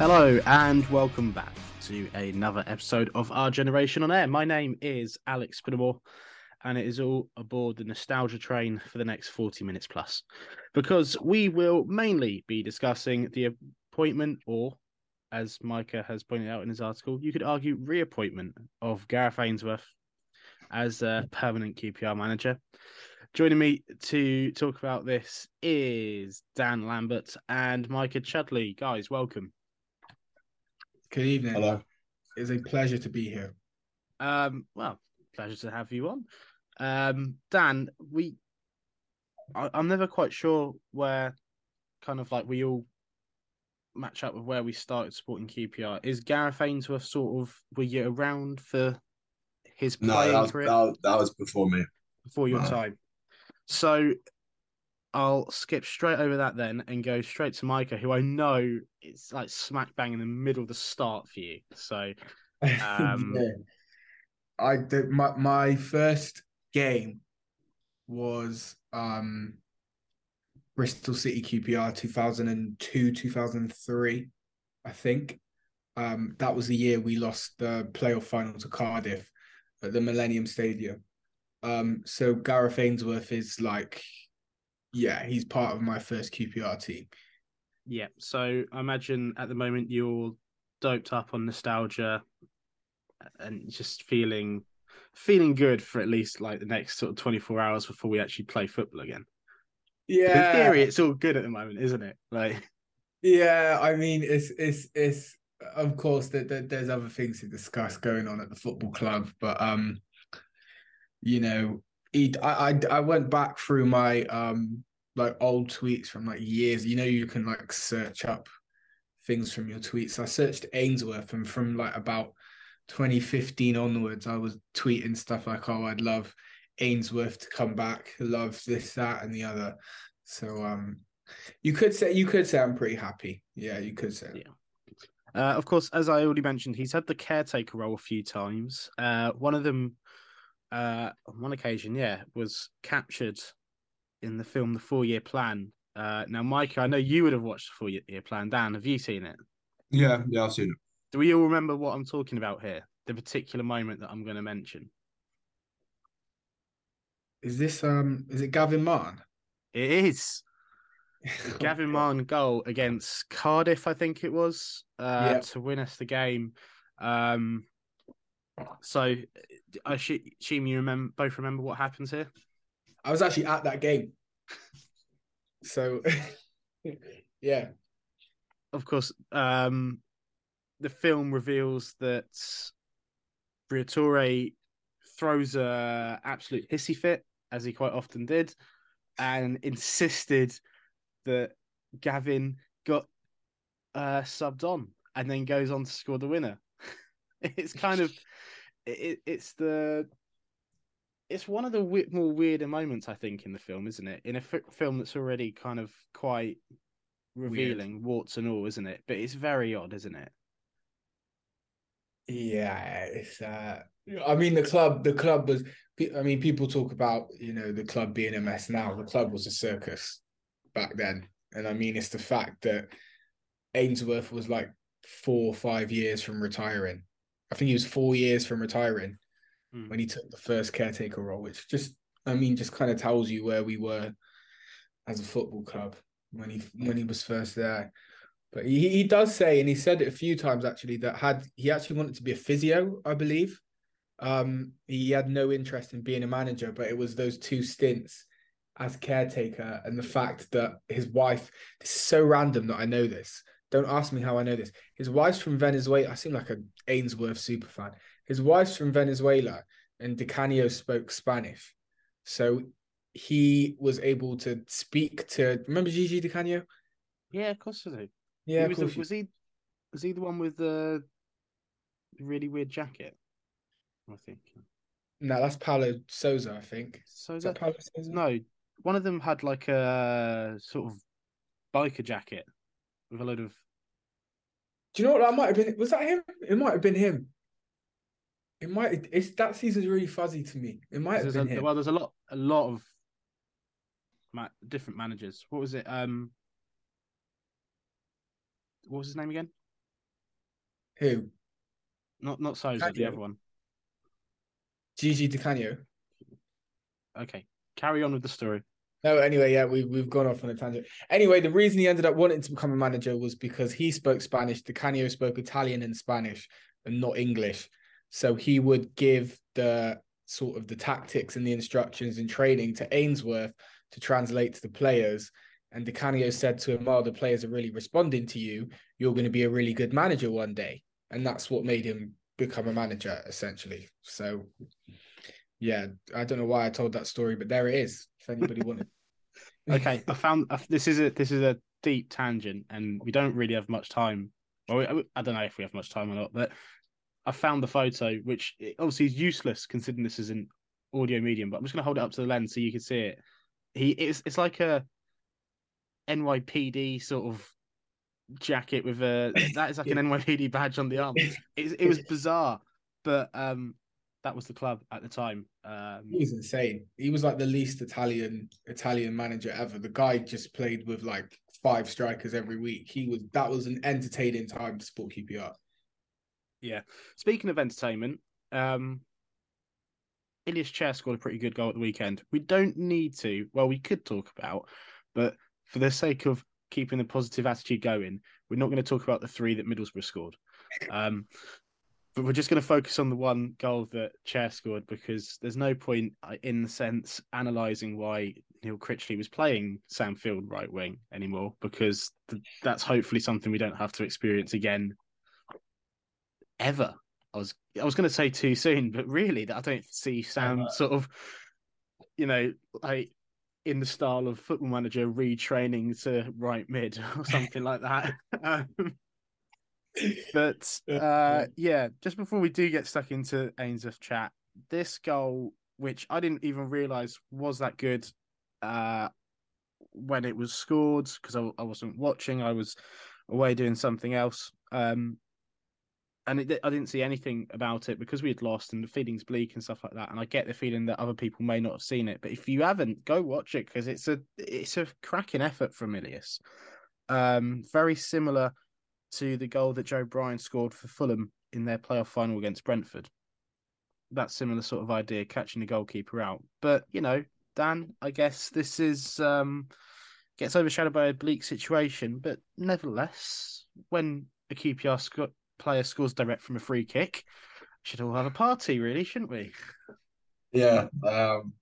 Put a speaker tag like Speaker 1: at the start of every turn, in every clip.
Speaker 1: Hello and welcome back to another episode of Our Generation on Air. My name is Alex Spinamore, and it is all aboard the nostalgia train for the next 40 minutes plus. Because we will mainly be discussing the appointment, or as Micah has pointed out in his article, you could argue reappointment of Gareth Ainsworth as a permanent QPR manager. Joining me to talk about this is Dan Lambert and Micah Chudley. Guys, welcome.
Speaker 2: Good evening.
Speaker 3: Hello.
Speaker 2: It's a pleasure to be here.
Speaker 1: Um, well, pleasure to have you on. Um, Dan, we, I, I'm never quite sure where, kind of like we all match up with where we started supporting QPR. Is Gareth Ainsworth sort of were you around for his
Speaker 3: No,
Speaker 1: playing
Speaker 3: that was,
Speaker 1: career
Speaker 3: that, that was before me.
Speaker 1: before your
Speaker 3: no.
Speaker 1: time? So I'll skip straight over that then and go straight to Micah, who I know is like smack bang in the middle of the start for you. So Um,
Speaker 2: yeah. I did my my first game was um Bristol City QPR 2002 2003 I think um that was the year we lost the playoff final to Cardiff at the Millennium Stadium um so Gareth Ainsworth is like yeah he's part of my first QPR team
Speaker 1: Yeah. So I imagine at the moment you're doped up on nostalgia and just feeling feeling good for at least like the next sort of 24 hours before we actually play football again. Yeah. In theory, it's all good at the moment, isn't it? Like
Speaker 2: Yeah, I mean, it's it's it's of course that that there's other things to discuss going on at the football club, but um, you know, he, I, I I went back through my um like old tweets from like years. You know, you can like search up things from your tweets. I searched Ainsworth, and from like about 2015 onwards, I was tweeting stuff like, "Oh, I'd love Ainsworth to come back. Love this, that, and the other." So um, you could say you could say I'm pretty happy. Yeah, you could say.
Speaker 1: Yeah. Uh, of course, as I already mentioned, he's had the caretaker role a few times. Uh, one of them, uh, on one occasion, yeah, was captured in the film The Four Year Plan. Uh, now, Mike, I know you would have watched The Four Year Plan. Dan, have you seen it?
Speaker 3: Yeah, yeah, I've seen it.
Speaker 1: Do we all remember what I'm talking about here? The particular moment that I'm going to mention.
Speaker 2: Is this um? Is it Gavin Mahon?
Speaker 1: It is Gavin Mahon goal against Cardiff, I think it was, uh,
Speaker 2: Yeah.
Speaker 1: to win us the game. Um, so I assume you remember both remember what happens here.
Speaker 2: I was actually at that game. So, yeah,
Speaker 1: Of course, um, the film reveals that Briatore throws a absolute hissy fit, as he quite often did, and insisted that Gavin got uh, subbed on and then goes on to score the winner. it's kind of it, it's the it's one of the we- more weirder moments I think in the film, isn't it? In a f- film that's already kind of quite revealing, warts and all, isn't it? But it's very odd, isn't it?
Speaker 2: yeah. It's uh. I mean, the club. The club was. I mean, people talk about you know the club being a mess now. The club was a circus back then, and I mean, it's the fact that Ainsworth was like four or five years from retiring. I think he was four years from retiring
Speaker 1: Hmm.
Speaker 2: when he took the first caretaker role, which just, I mean, just kind of tells you where we were as a football club when he when he was first there. But he he does say, and he said it a few times actually, that had he actually wanted to be a physio, I believe. Um, he had no interest in being a manager, but it was those two stints as caretaker and the fact that his wife. This is so random that I know this. Don't ask me how I know this. His wife's from Venezuela. I seem like a Ainsworth super fan. His wife's from Venezuela, and DeCanio spoke Spanish, so he was able to speak to. Remember Gigi DeCanio?
Speaker 1: Yeah, of course I do.
Speaker 2: Yeah,
Speaker 1: He was, the- was he was he the one with the really weird jacket? I think.
Speaker 2: No, that's Paulo Sousa, I think.
Speaker 1: So
Speaker 2: Is
Speaker 1: is
Speaker 2: that
Speaker 1: that
Speaker 2: Paulo Sousa?
Speaker 1: no? One of them had like a sort of biker jacket with a load of.
Speaker 2: Do you know what that might have been? Was that him? It might have been him. It might. It's that season's really fuzzy to me. It might have been
Speaker 1: a,
Speaker 2: him.
Speaker 1: well, there's a lot, a lot of ma- different managers. What was it? Um, what was his name again?
Speaker 2: Who?
Speaker 1: Not not Sousa, the other one.
Speaker 2: Gigi Di Canio.
Speaker 1: Okay, carry on with the story.
Speaker 2: No, anyway, yeah, we we've gone off on a tangent. Anyway, the reason he ended up wanting to become a manager was because he spoke Spanish. Di Canio spoke Italian and Spanish, and not English. So he would give the sort of the tactics and the instructions and training to Ainsworth to translate to the players. And Di Canio said to him, "Oh, the players are really responding to you. You're going to be a really good manager one day." And that's what made him become a manager, essentially. So, yeah, I don't know why I told that story, but there it is. If anybody wanted.
Speaker 1: Okay, I found uh, this is a this is a deep tangent, and we don't really have much time. Well, we, I don't know if we have much time or not, but I found the photo, which obviously is useless considering this is an audio medium. But I'm just going to hold it up to the lens so you can see it. He it's it's like a NYPD sort of jacket with a that is like an NYPD badge on the arm. It, it was bizarre, but um, that was the club at the time. Um,
Speaker 2: He was insane. He was like the least Italian Italian manager ever. The guy just played with like five strikers every week. He was that was an entertaining time to support QPR.
Speaker 1: Yeah. Speaking of entertainment, um, Ilias Chair scored a pretty good goal at the weekend. We don't need to. Well, we could talk about, but for the sake of keeping the positive attitude going, we're not going to talk about the three that Middlesbrough scored. Um, but we're just going to focus on the one goal that Chair scored because there's no point uh, in the sense analysing why Neil Critchley was playing Sam Field right wing anymore because th- that's hopefully something we don't have to experience again ever. I was I was going to say too soon, but really, that I don't see Sam sort of, you know, like in the style of Football Manager retraining to right mid or something like that. Um, but uh, yeah, just before we do get stuck into Ainsworth chat, this goal, which I didn't even realize was that good uh, when it was scored because I, I wasn't watching, I was away doing something else. Um, and it, I didn't see anything about it because we had lost and the feeling's bleak and stuff like that. And I get the feeling that other people may not have seen it, but if you haven't, go watch it because it's a it's a cracking effort from Ilias. Um, very similar to the goal that Joe Bryan scored for Fulham in their playoff final against Brentford. That similar sort of idea, catching the goalkeeper out. But you know, Dan, I guess this is um, gets overshadowed by a bleak situation. But nevertheless, when a QPR sc- player scores direct from a free kick, should all have a party, really, shouldn't we?
Speaker 3: Yeah. Um,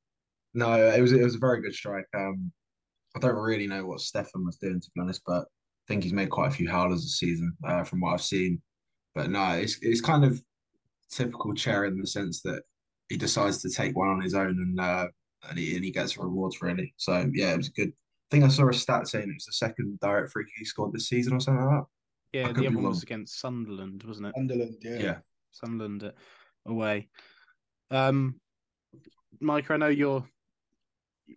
Speaker 3: no, it was it was a very good strike. Um, I don't really know what Steffen was doing to be honest, but think he's made quite a few howlers this season uh, from what I've seen. But no, it's it's kind of typical chair in the sense that he decides to take one on his own and uh, and he and he gets rewards really. So yeah, it was a good. I think I saw a stat saying it was the second direct free kick he scored this season or something like
Speaker 1: that.
Speaker 3: Yeah,
Speaker 1: the other one was against Sunderland, wasn't it?
Speaker 2: Sunderland, yeah.
Speaker 3: Yeah.
Speaker 1: Sunderland uh, away. Um, Mike, I know you're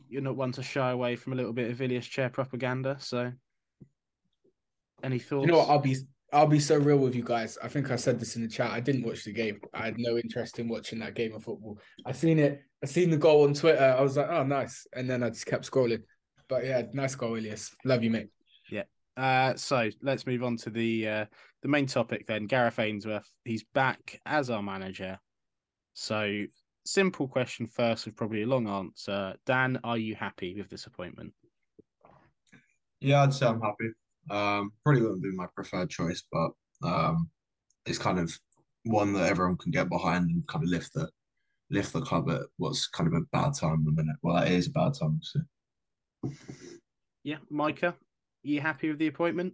Speaker 1: you're not one to shy away from a little bit of Ilias chair propaganda. So, any thoughts?
Speaker 2: You know what? I'll be I'll be so real with you guys. I think I said this in the chat. I didn't watch the game. I had no interest in watching that game of football. I seen it. I seen the goal on Twitter. I was like, oh, nice. And then I just kept scrolling. But yeah, nice goal, Ilias. Love you, mate. Yeah.
Speaker 1: Uh, so let's move on to the uh, the main topic then. Gareth Ainsworth, he's back as our manager. So, simple question first, with probably a long answer. Dan, are you happy with this appointment?
Speaker 3: Yeah, I'd say I'm happy. Um, probably wouldn't be my preferred choice, but um, it's kind of one that everyone can get behind and kind of lift the lift the club at what's kind of a bad time at the minute. Well, that is a bad time. So.
Speaker 1: Yeah, Micah, you happy with the appointment?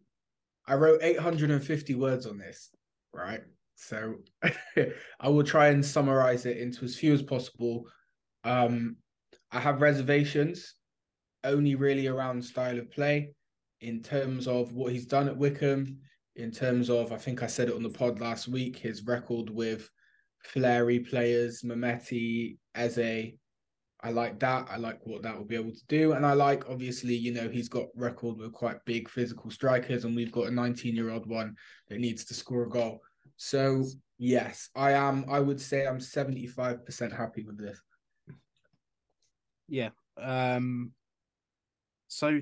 Speaker 2: I wrote 850 words on this, right? So I will try and summarize it into as few as possible. Um, I have reservations only really around style of play in terms of what he's done at Wycombe, in terms of, I think I said it on the pod last week, his record with flary players, Mehmeti, Eze. I like that. I like what that will be able to do. And I like, obviously, you know, he's got record with quite big physical strikers, and we've got a 19 year old one that needs to score a goal. So, yes, I am, I would say I'm 75% happy with this.
Speaker 1: Yeah. Um. So,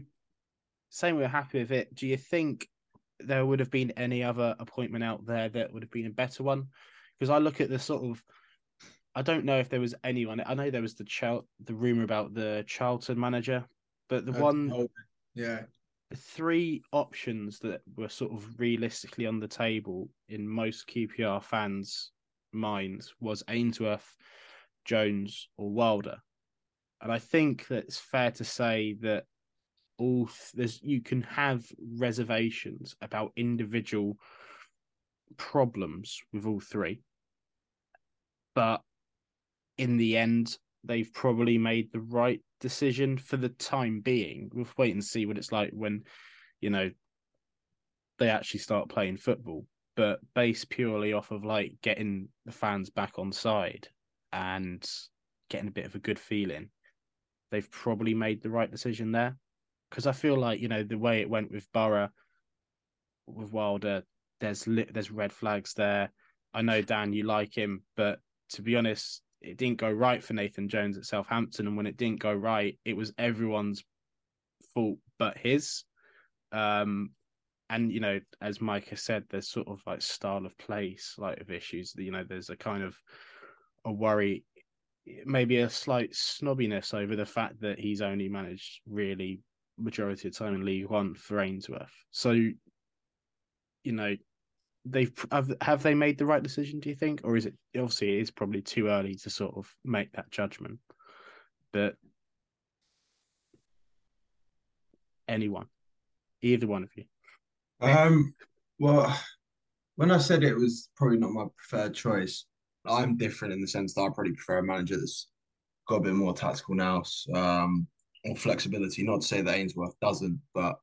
Speaker 1: saying we're happy with it, do you think there would have been any other appointment out there that would have been a better one. Because I look at the sort of, I don't know if there was anyone. I know there was the Chel- the rumor about the Charlton manager, but the
Speaker 2: That's
Speaker 1: one
Speaker 2: Holden. Yeah.
Speaker 1: the three options that were sort of realistically on the table in most QPR fans' minds was Ainsworth, Jones, or Wilder. And I think that it's fair to say that all th- there's you can have reservations about individual problems with all three. But in the end, they've probably made the right decision for the time being. We'll wait and see what it's like when, you know, they actually start playing football. But based purely off of like getting the fans back on side and getting a bit of a good feeling, they've probably made the right decision there. Because I feel like you know the way it went with Borough, with Wilder, there's li- there's red flags there. I know Dan, you like him, but to be honest, it didn't go right for Nathan Jones at Southampton, and when it didn't go right, it was everyone's fault but his. Um, and you know, as Mike has said, there's sort of like style of play, slight of issues. You know, there's a kind of a worry, maybe a slight snobbiness over the fact that he's only managed really majority of time in League One for Ainsworth. So, you know, they've have, have they made the right decision? Do you think, or is it obviously it is probably too early to sort of make that judgment? But anyone, either one of you.
Speaker 3: Um, well, when I said it was probably not my preferred choice, I'm different in the sense that I probably prefer a manager that's got a bit more tactical now, um, more flexibility. Not to say that Ainsworth doesn't, but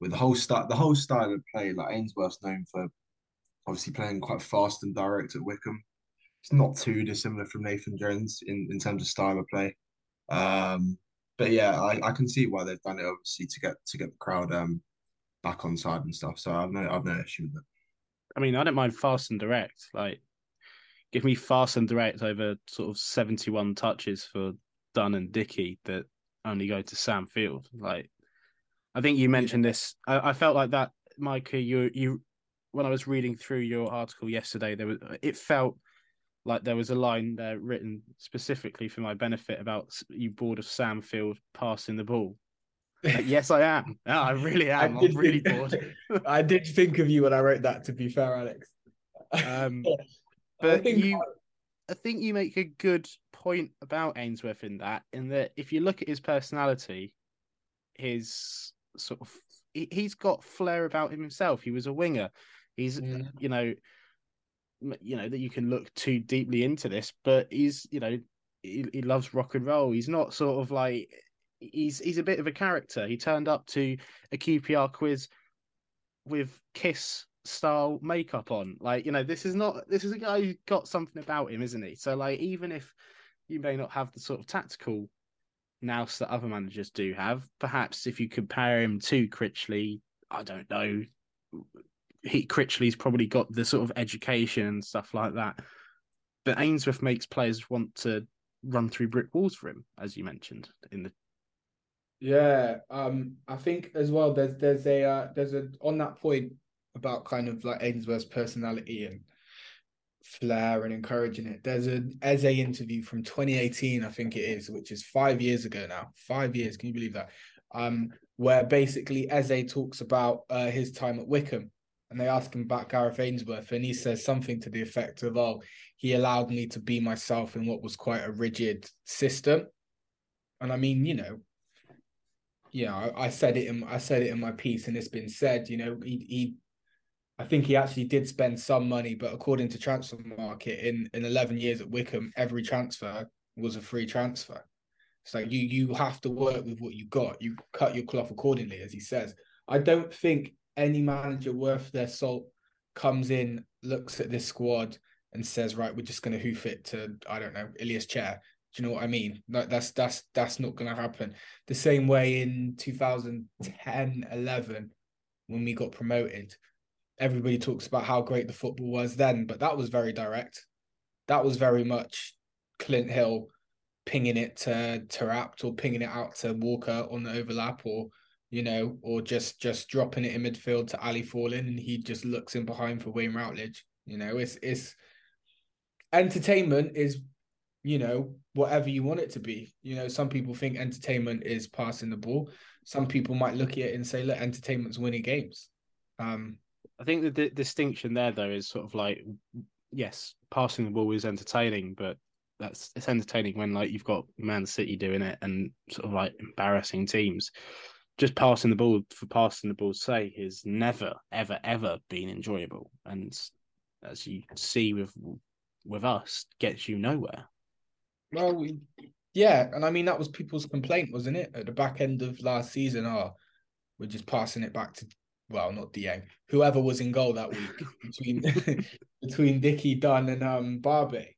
Speaker 3: with the whole style, the whole style of play, like Ainsworth's known for obviously playing quite fast and direct at Wycombe. It's not too dissimilar from Nathan Jones in, in terms of style of play. Um, but yeah, I, I can see why they've done it obviously to get to get the crowd um back on side and stuff. So I've no I've no issue with it.
Speaker 1: I mean, I don't mind fast and direct. Like, give me fast and direct over sort of seventy-one touches for Dunne and Dickie that only go to Sam Field. Like, I think you mentioned this. I, I felt like that, Micah. You you when I was reading through your article yesterday, there was it felt like there was a line there written specifically for my benefit about you bored of Sam Field passing the ball. Like, yes, I am. No, I really am.
Speaker 2: did
Speaker 1: I'm really bored.
Speaker 2: I did think of you when I wrote that. To be fair, Alex.
Speaker 1: Um,
Speaker 2: I
Speaker 1: but
Speaker 2: think
Speaker 1: you, I think you make a good point about Ainsworth in that, in that if you look at his personality, his sort of, he, he's got flair about him himself. He was a winger. He's,
Speaker 2: Mm.
Speaker 1: you know, you know that you can look too deeply into this, but he's, you know, he, he loves rock and roll. He's not sort of like he's he's a bit of a character. He turned up to a QPR quiz with Kiss style makeup on. Like, you know, this is not this is a guy who's got something about him, isn't he? So like even if you may not have the sort of tactical nous that other managers do have, perhaps if you compare him to Critchley, I don't know. He Critchley's probably got the sort of education and stuff like that. But Ainsworth makes players want to run through brick walls for him, as you mentioned in the
Speaker 2: Yeah, um, I think as well. There's there's a uh, there's a on that point about kind of like Ainsworth's personality and flair and encouraging it. There's an Eze interview from 2018, I think it is, which is five years ago now. Five years, can you believe that? Um, where basically Eze talks about uh, his time at Wycombe, and they ask him about Gareth Ainsworth, and he says something to the effect of, "Oh, he allowed me to be myself in what was quite a rigid system." And I mean, you know, yeah, I, I said it in I said it in my piece, and it's been said. You know, he he, I think he actually did spend some money, but according to Transfer Market, in in eleven years at Wycombe, every transfer was a free transfer. It's like you you have to work with what you got. You cut your cloth accordingly, as he says. I don't think any manager worth their salt comes in, looks at this squad, and says, "Right, we're just going to hoof it to I don't know Ilias Chair." Do you know what I mean? Like that's that's that's not going to happen. The same way in 2010, 11, when we got promoted, everybody talks about how great the football was then, but that was very direct. That was very much Clint Hill pinging it to to Taarabt or pinging it out to Walker on the overlap or you know, or just just dropping it in midfield to Ali Faurlin and he just looks in behind for Wayne Routledge. You know, it's it's entertainment is, you know, whatever you want it to be. You know, some people think entertainment is passing the ball. Some people might look at it and say, look, entertainment's winning games. Um,
Speaker 1: I think the d- distinction there, though, is sort of like, yes, passing the ball is entertaining, but that's it's entertaining when like you've got Man City doing it and sort of like embarrassing teams. Just passing the ball for passing the ball's sake is never, ever, ever been enjoyable, and as you see with with us, gets you nowhere.
Speaker 2: Well, we, yeah, and I mean that was people's complaint, wasn't it? At the back end of last season, oh, we're just passing it back to well, not Dieng, whoever was in goal that week between between Dickie Dunne and um Barbet.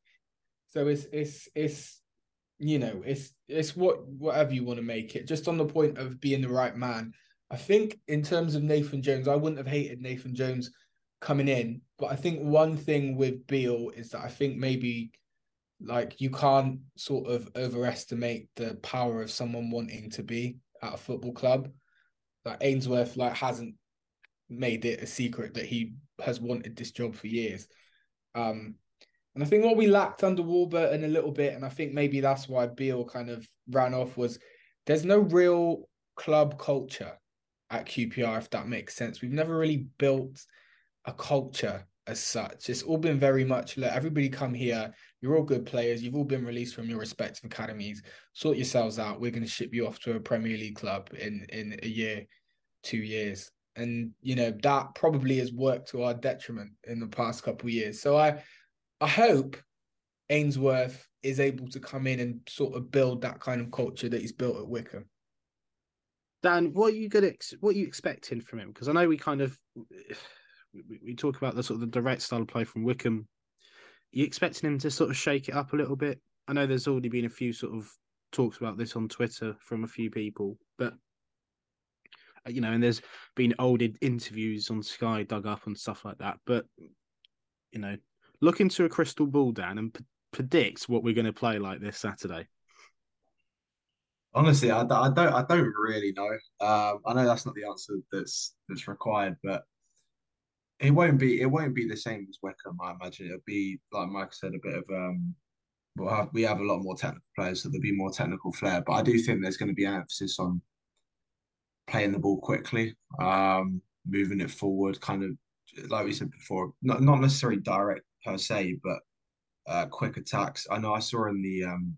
Speaker 2: So it's it's it's you know it's it's what whatever you want to make it. Just on the point of being the right man, I think in terms of Nathan Jones, I wouldn't have hated Nathan Jones coming in, but I think one thing with Beale is that I think maybe like you can't sort of overestimate the power of someone wanting to be at a football club. Like Ainsworth, like hasn't made it a secret that he has wanted this job for years. Um, and I think what we lacked under Warburton a little bit, and I think maybe that's why Beale kind of ran off, was there's no real club culture at QPR, if that makes sense. We've never really built a culture as such. It's all been very much let everybody come here. You're all good players. You've all been released from your respective academies. Sort yourselves out. We're going to ship you off to a Premier League club in in a year, two years, and you know that probably has worked to our detriment in the past couple of years. So I, I hope Ainsworth is able to come in and sort of build that kind of culture that he's built at Wycombe.
Speaker 1: Dan, what are you gonna what are you expecting from him? Because I know we kind of we, talk about the sort of the direct style of play from. Are you expecting him to sort of shake it up a little bit? I know there's already been a few sort of talks about this on Twitter from a few people, but you know, and there's been old interviews on Sky dug up and stuff like that. But you know, look into a crystal ball, Dan, and p- predict what we're going to play like this Saturday.
Speaker 3: Honestly, I, I don't, I don't really know. Um, I know that's not the answer that's that's required, but it won't be it won't be the same as Wycombe. I imagine it'll be like Mike said, a bit of um. We'll have we have a lot more technical players, so there'll be more technical flair. But I do think there's going to be an emphasis on playing the ball quickly, um, moving it forward, kind of like we said before, not not necessarily direct per se, but uh, quick attacks. I know I saw in the um,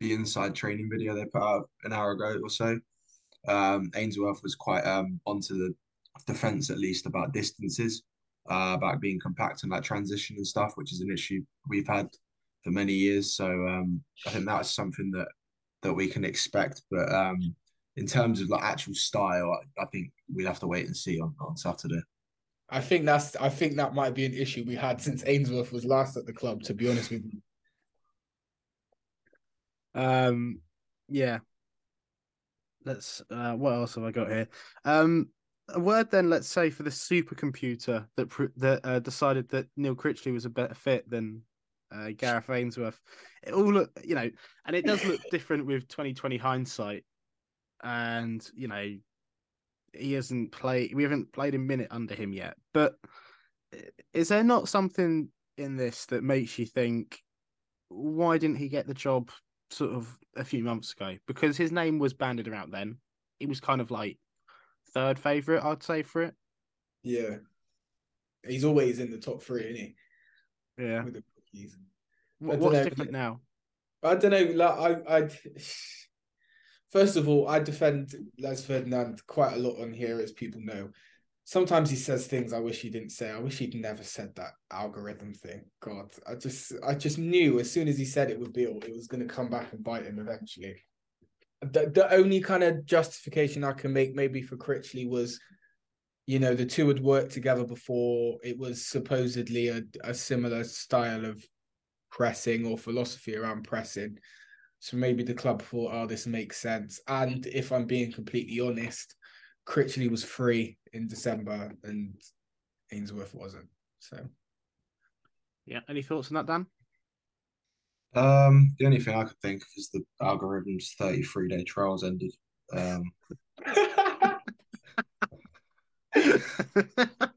Speaker 3: the inside training video they put out an hour ago or so. Um, Ainsworth was quite um, onto the defense at least about distances uh, about being compact and that transition and stuff, which is an issue we've had for many years. So um, I think that's something that that we can expect. But um, in terms of like actual style, I, I think we'd have to wait and see on, on Saturday.
Speaker 2: I think that's I think that might be an issue we had since Ainsworth was last at the club, to be honest with you.
Speaker 1: Um yeah. Let's uh what else have I got here? Um a word then, let's say, for the supercomputer that that uh, decided that Neil Critchley was a better fit than uh, Gareth Ainsworth. It all look, you know, and it does look different with 2020 hindsight. And you know, he hasn't played. We haven't played a minute under him yet. But is there not something in this that makes you think, why didn't he get the job sort of a few months ago? Because his name was banded around then. He was kind of like third favorite, I'd say, for it.
Speaker 2: Yeah, he's always in the top three, isn't he?
Speaker 1: Yeah.
Speaker 2: With the rookies.
Speaker 1: What, what's know, different now?
Speaker 2: I don't know. Like I, I. First of all, I defend Les Ferdinand quite a lot on here, as people know. Sometimes he says things I wish he didn't say. I wish he'd never said that algorithm thing. God, I just, I just knew as soon as he said it would be, it was going to come back and bite him eventually the, the only kind of justification I can make maybe for Critchley was, you know, the two had worked together before. It was supposedly a, a similar style of pressing or philosophy around pressing. So maybe the club thought, oh, this makes sense. And if I'm being completely honest, Critchley was free in December and Ainsworth wasn't. So,
Speaker 1: yeah. Any thoughts on that, Dan?
Speaker 3: Um, the only thing I could think of is the algorithm's 33 day trials ended. Um,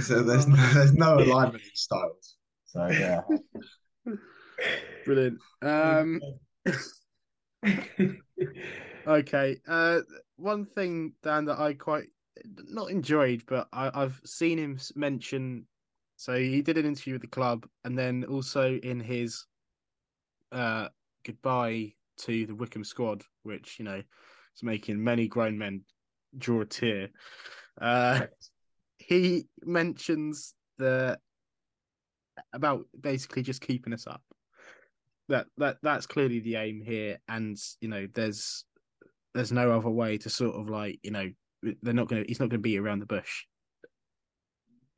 Speaker 3: So there's no, there's no alignment in styles. So yeah.
Speaker 1: Brilliant. Um, okay. Uh, one thing, Dan, that I quite not enjoyed, but I, I've seen him mention. So he did an interview with the club, and then also in his uh, goodbye to the Wycombe squad, which you know is making many grown men draw a tear. Uh, he mentions the about basically just keeping us up. That that that's clearly the aim here, and you know, there's there's no other way to sort of like you know they're not gonna he's not gonna be around the bush.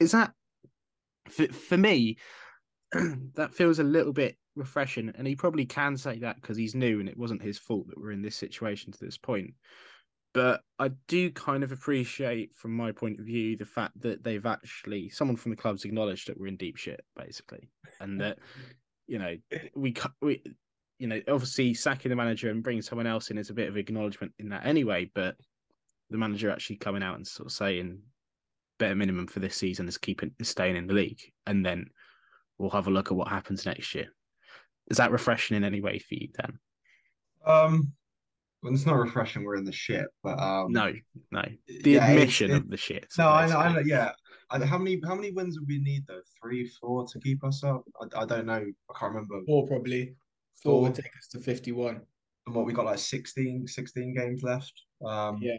Speaker 1: Is that for for me? that feels a little bit refreshing, and he probably can say that because he's new and it wasn't his fault that we're in this situation to this point. But I do kind of appreciate, from my point of view, the fact that they've actually someone from the club's acknowledged that we're in deep shit, basically, and that you know we we you know obviously sacking the manager and bringing someone else in is a bit of acknowledgement in that anyway. But the manager actually coming out and sort of saying better minimum for this season is keeping is staying in the league, and then we'll have a look at what happens next year. Is that refreshing in any way for you, Dan?
Speaker 3: Um, well, it's not refreshing. We're in the shit, but um,
Speaker 1: No, no. The
Speaker 3: yeah,
Speaker 1: admission
Speaker 3: it-
Speaker 1: of the shit.
Speaker 3: No, I know, I know. Yeah, I, how many how many wins would we need though? Three, four to keep us up? I, I don't know. I can't remember.
Speaker 2: Four probably. Four would take us to 51.
Speaker 3: And what we got like 16, 16 games left. Um,
Speaker 2: Yeah.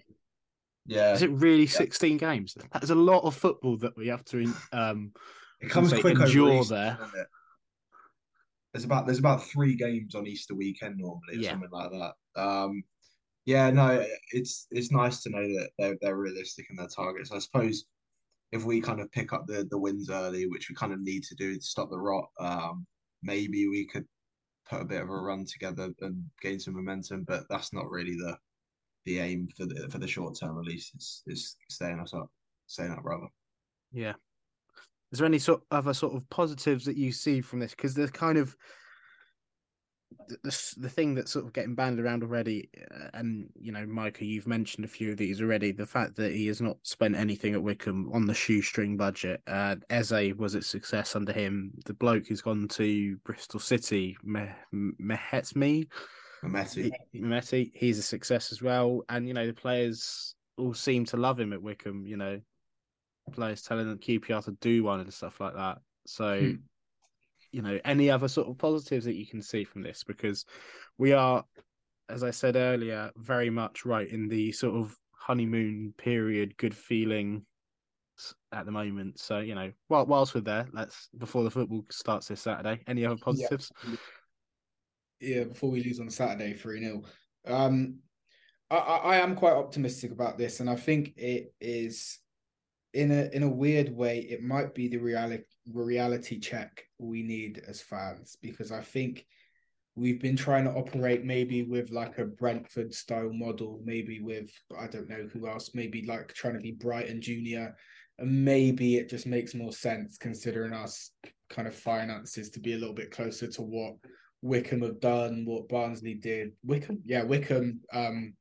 Speaker 3: yeah.
Speaker 1: Is it really 16 games? That is a lot of football that we have to um
Speaker 3: It comes
Speaker 1: say
Speaker 3: quick over
Speaker 1: endure
Speaker 3: Easter,
Speaker 1: there.
Speaker 3: There's about there's about three games on Easter weekend normally, or
Speaker 1: Yeah.
Speaker 3: something like that. Um, yeah, no, it's it's nice to know that they're they're realistic in their targets. I suppose if we kind of pick up the the wins early, which we kind of need to do to stop the rot, um, maybe we could put a bit of a run together and gain some momentum. But that's not really the the aim for the for the short term at least. It's it's staying us up, staying up rather.
Speaker 1: Yeah. Is there any sort other sort of positives that you see from this? Because there's kind of the, the the thing that's sort of getting banded around already, uh, and you know, Micah, you've mentioned a few of these already. The fact that he has not spent anything at Wycombe on the shoestring budget. Uh, Eze was a success under him. The bloke who's gone to Bristol City, Me- Mehmeti,
Speaker 3: Messi.
Speaker 1: he, he's a success as well. And you know, the players all seem to love him at Wycombe. You know, players telling them QPR to do one and stuff like that. So,
Speaker 2: Hmm.
Speaker 1: You know, any other sort of positives that you can see from this because we are, as I said earlier, very much right in the sort of honeymoon period, good feeling at the moment. So, you know, while, whilst we're there, let's before the football starts this Saturday. Any other positives?
Speaker 2: yeah, before we lose on Saturday, 3 0. Um, I, I am quite optimistic about this, and I think it is in a in a weird way, it might be the reality reality check we need as fans because I think we've been trying to operate maybe with like a Brentford style model, maybe with I don't know who else, maybe like trying to be Brighton Junior, and maybe it just makes more sense considering us kind of finances to be a little bit closer to what Wycombe have done, what Barnsley did. Wycombe, yeah, Wycombe. Um,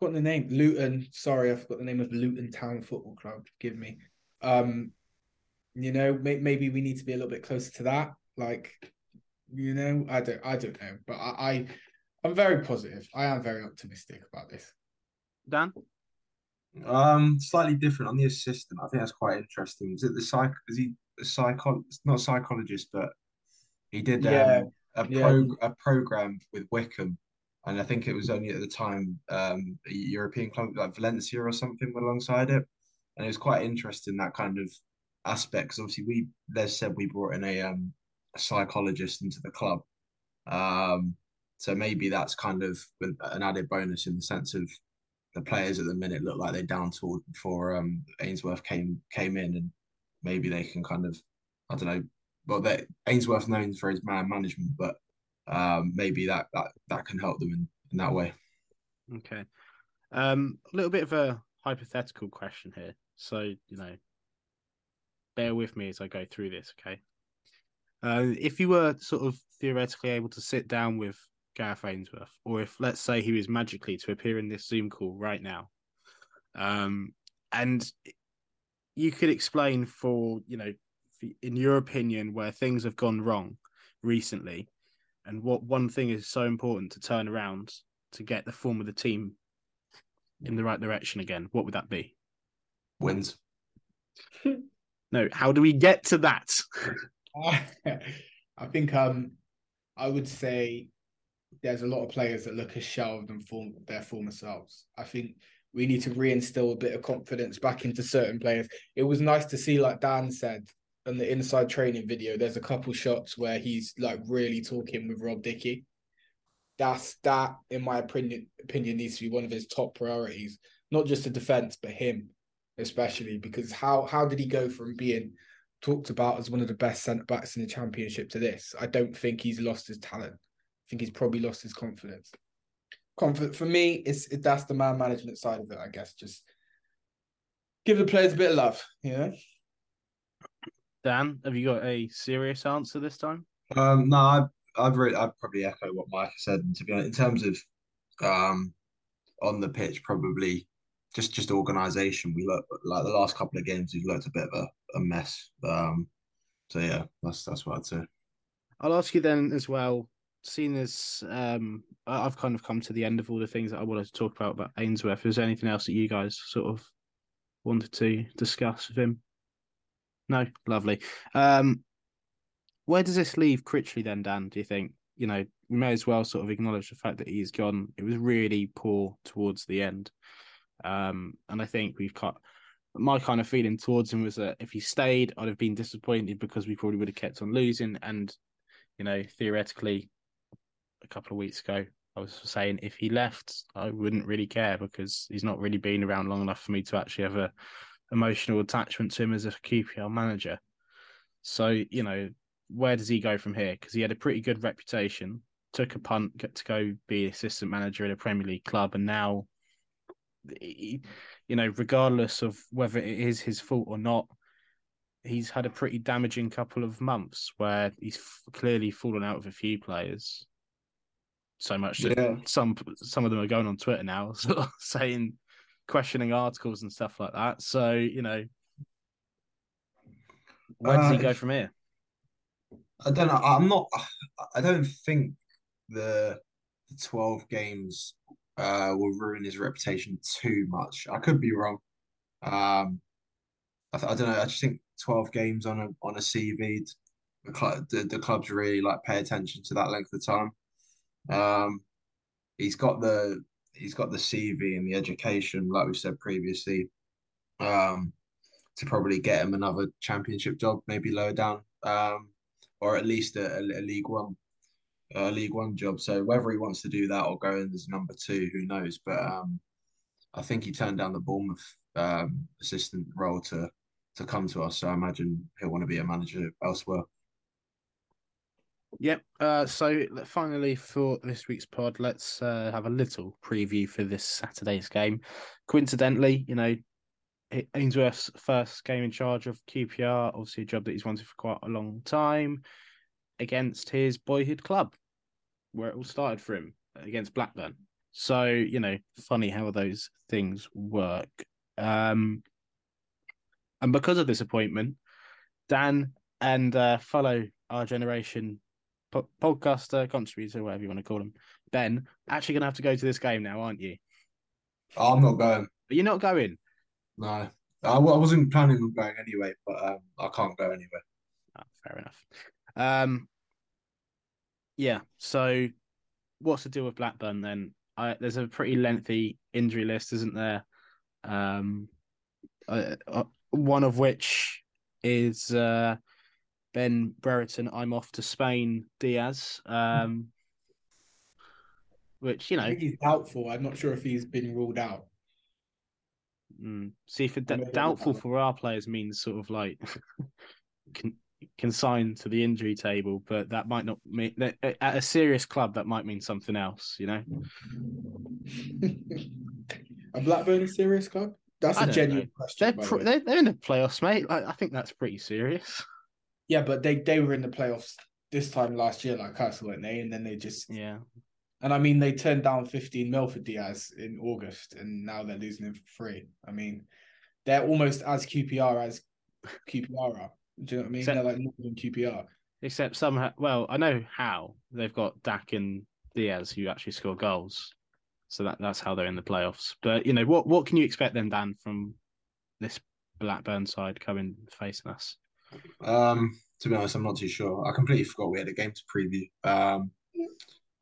Speaker 2: forgotten the name. Luton. Sorry, I forgot the name of Luton Town Football Club. Give me. Um, you know, may- maybe we need to be a little bit closer to that. Like, you know, I don't, I don't know, but I, I I'm very positive. I am very optimistic about this.
Speaker 1: Dan?
Speaker 3: Um, slightly different on the assistant. I think that's quite interesting. Is it the psych? Is he a psycho? Not a psychologist, but he did
Speaker 2: Yeah,
Speaker 3: um, a
Speaker 2: yeah.
Speaker 3: pro a program with Wycombe, and I think it was only at the time um, a European club like Valencia or something alongside it, and it was quite interesting that kind of aspect. Because obviously we, Les said we brought in a um a psychologist into the club, um, so maybe that's kind of an added bonus in the sense of the players at the minute look like they down tooled before um Ainsworth came came in and maybe they can kind of I don't know well Ainsworth known for his man management but um maybe that that that can help them in, in that way.
Speaker 1: Okay. Um, a little bit of a hypothetical question here. So, you know, bear with me as I go through this, okay? Uh, if you were sort of theoretically able to sit down with Gareth Ainsworth, or if let's say he was magically to appear in this Zoom call right now, Um, and you could explain for you know, in your opinion, where things have gone wrong recently, and what one thing is so important to turn around to get the form of the team in the right direction again. What would that be?
Speaker 3: Wins.
Speaker 1: no, how do we get to that?
Speaker 2: I think um I would say there's a lot of players that look as shelved and form their former selves. I think we need to reinstill a bit of confidence back into certain players. It was nice to see, like Dan said, in the inside training video, there's a couple shots where he's like really talking with Rob Dickie. That's that, in my opinion, opinion needs to be one of his top priorities. Not just the defense, but him, especially because how how did he go from being talked about as one of the best centre backs in the championship to this? I don't think he's lost his talent. I think he's probably lost his confidence comfort for me. It's it, that's the man management side of it, I guess. Just give the players a bit of love, you know.
Speaker 1: Dan, have you got a serious answer this time?
Speaker 3: Um, no, I've, I've really, I'd probably echo what Mike said. And to be honest, in terms of um, on the pitch, probably just just organisation. We look like the last couple of games, we've looked a bit of a, a mess. Um, so yeah, that's that's what I'd say.
Speaker 1: I'll ask you then as well seeing as um, I've kind of come to the end of all the things that I wanted to talk about about Ainsworth, is there anything else that you guys sort of wanted to discuss with him? No, lovely. Um, where does this leave Critchley then, Dan? Do you think? You know, we may as well sort of acknowledge the fact that he's gone. It was really poor towards the end, um, and I think we've cut. My kind of feeling towards him was that if he stayed, I'd have been disappointed because we probably would have kept on losing, and you know, theoretically, a couple of weeks ago. I was saying if he left, I wouldn't really care because he's not really been around long enough for me to actually a emotional attachment to him as a QPR manager. So you know, where does he go from here? Because he had a pretty good reputation, took a punt, get to go be assistant manager at a Premier League club, and now, you know, regardless of whether it is his fault or not, he's had a pretty damaging couple of months where he's clearly fallen out with a few players so much that yeah. some some of them are going on Twitter now, saying questioning articles and stuff like that. So you know, where does uh, he go from here?
Speaker 3: I don't know. I'm not. I don't think the the twelve games uh, will ruin his reputation too much. I could be wrong. Um, I, I don't know. I just think twelve games on a on a CV, the, club, the, the clubs really like pay attention to that length of time. Um, he's got the he's got the CV and the education, like we said previously, um, to probably get him another championship job, maybe lower down, um, or at least a, a, League One, a League One job. So whether he wants to do that or go in as number two, who knows? But um, I think he turned down the Bournemouth um, assistant role to to come to us. So I imagine he'll want to be a manager elsewhere.
Speaker 1: Yep. Uh, so finally, for this week's pod, let's uh, have a little preview for this Saturday's game. Coincidentally, you know, Ainsworth's first game in charge of QPR, obviously a job that he's wanted for quite a long time, against his boyhood club, where it all started for him against Blackburn. So you know, funny how those things work. Um, and because of this appointment, Dan and uh, fellow our generation po- podcaster, contributor, whatever you want to call him, Ben, actually going to have to go to this game now, aren't you?
Speaker 3: I'm not going.
Speaker 1: But you're not going?
Speaker 3: No. I, I wasn't planning on going anyway, but um, I can't go anyway.
Speaker 1: Oh, fair enough. Um, yeah. So, what's the deal with Blackburn then? I, there's a pretty lengthy injury list, isn't there? Um, uh, uh, one of which is uh, Ben Brereton, I'm off to Spain, Diaz. Um, which you know
Speaker 2: he's doubtful. I'm not sure if he's been ruled out.
Speaker 1: Mm. See, for d- doubtful for our players means sort of like con- consigned to the injury table, but that might not mean that at a serious club that might mean something else. You know,
Speaker 2: a Blackburn serious club. That's a genuine know. question.
Speaker 1: They're, pr- they're, they're in the playoffs, mate. Like, I think that's pretty serious.
Speaker 2: Yeah, but they they were in the playoffs this time last year, like us, weren't they? And then they just
Speaker 1: yeah.
Speaker 2: And I mean, they turned down 15 mil for Diaz in August, and now they're losing him for free. I mean, they're almost as QPR as QPR are. Do you know what I mean?
Speaker 1: Except-
Speaker 2: they're like more than QPR.
Speaker 1: Except somehow, well, I know how they've got Dack and Diaz who actually score goals, so that that's how they're in the playoffs. But you know, what what can you expect then, Dan, from this Blackburn side coming facing us?
Speaker 3: Um, to be honest, I'm not too sure. I completely forgot we had a game to preview. Um,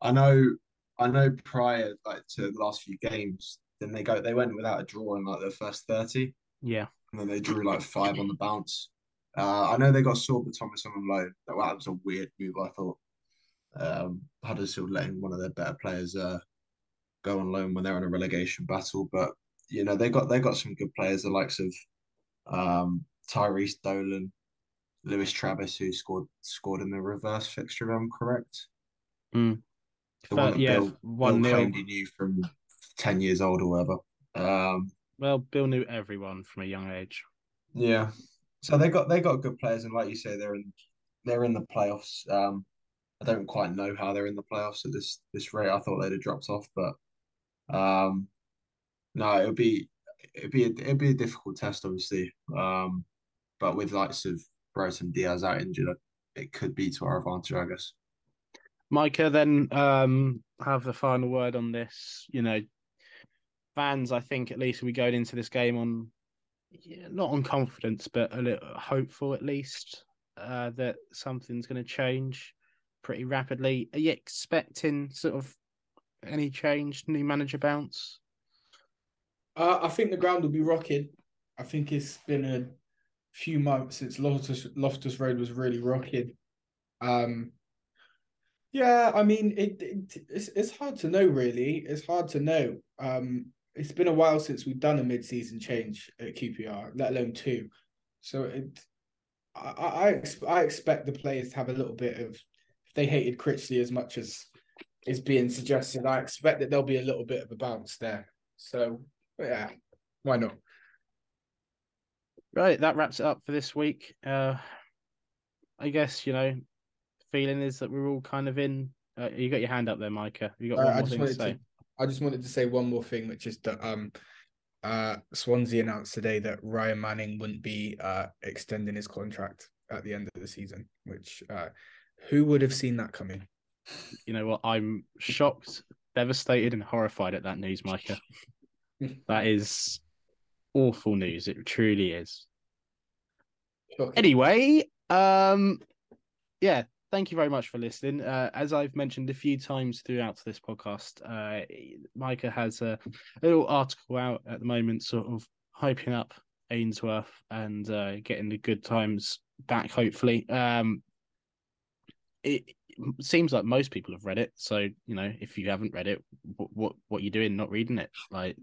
Speaker 3: I know, I know. Prior, like to the last few games, then they go. They went without a draw in like the first thirty,
Speaker 1: Yeah,
Speaker 3: and then they drew like five on the bounce. Uh, I know they got Sorba Thomas on loan. That, that was a weird move. I thought. Um, Huddersfield letting one of their better players uh, go on loan when they're in a relegation battle, but you know they got they got some good players, the likes of um, Tyrhys Dolan, Lewis Travis, who scored scored in the reverse fixture, if I'm correct.
Speaker 1: Mm.
Speaker 3: The one that
Speaker 1: yeah,
Speaker 3: Bill,
Speaker 1: one
Speaker 3: Bill claimed he knew from ten years old or whatever. Um,
Speaker 1: Well, Bill knew everyone from a young age.
Speaker 3: yeah, so they got they got good players, and like you say, they're in they're in the playoffs. Um, I don't quite know how they're in the playoffs at this this rate. I thought they'd have dropped off, but um, no, it'll be it'll be a, it'll be a difficult test, obviously. Um, but with likes of Brereton Diaz out injured, it could be to our advantage, I guess.
Speaker 1: Micah, then um, have the final word on this. You know, fans, I think at least we going into this game on yeah, not on confidence, but a little hopeful at least uh, that something's going to change pretty rapidly. Are you expecting sort of any change, new manager bounce?
Speaker 2: Uh, I think the ground will be rocking. I think it's been a few months since Loftus Loftus Road was really rocking. Um, yeah, I mean it, it. It's it's hard to know, really. It's hard to know. Um, it's been a while since we've done a mid-season change at QPR, let alone two. So it, I I, ex- I expect the players to have a little bit of. If they hated Critchley as much as is being suggested, I expect that there'll be a little bit of a bounce there. So yeah, why not?
Speaker 1: Right, that wraps it up for this week. Uh, I guess you know, feeling is that we're all kind of in. Uh, you got your hand up there, Micah. You got
Speaker 2: Uh,
Speaker 1: one
Speaker 2: I
Speaker 1: more
Speaker 2: just
Speaker 1: thing to say.
Speaker 2: to, I just wanted to say one more thing, which is that um, uh, Swansea announced today that Ryan Manning wouldn't be uh extending his contract at the end of the season. Which uh, who would have seen that coming?
Speaker 1: You know what? I'm shocked, devastated, and horrified at that news, Micah. that is awful news. It truly is.
Speaker 2: Shocking.
Speaker 1: Anyway, um, yeah, thank you very much for listening. Uh, as I've mentioned a few times throughout this podcast, uh, Micah has a, a little article out at the moment, sort of hyping up Ainsworth and uh, getting the good times back. Hopefully, um, it seems like most people have read it. So you know, if you haven't read it, what what, what you doing not reading it? Like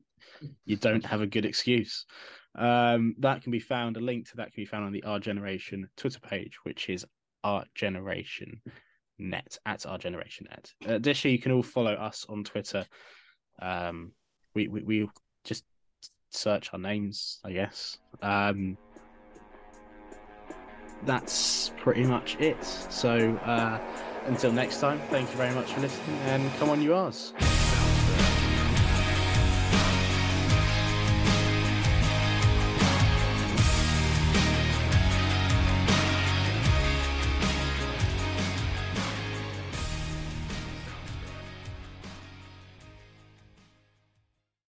Speaker 1: you don't have a good excuse. Um, that can be found. A link to that can be found on the Our Generation Twitter page, which is Our Generation Net at Our Generation Net. Additionally, you can all follow us on Twitter. Um, we we, we just search our names, I guess. Um, that's pretty much it. So uh, until next time, thank you very much for listening, and come on, you R's.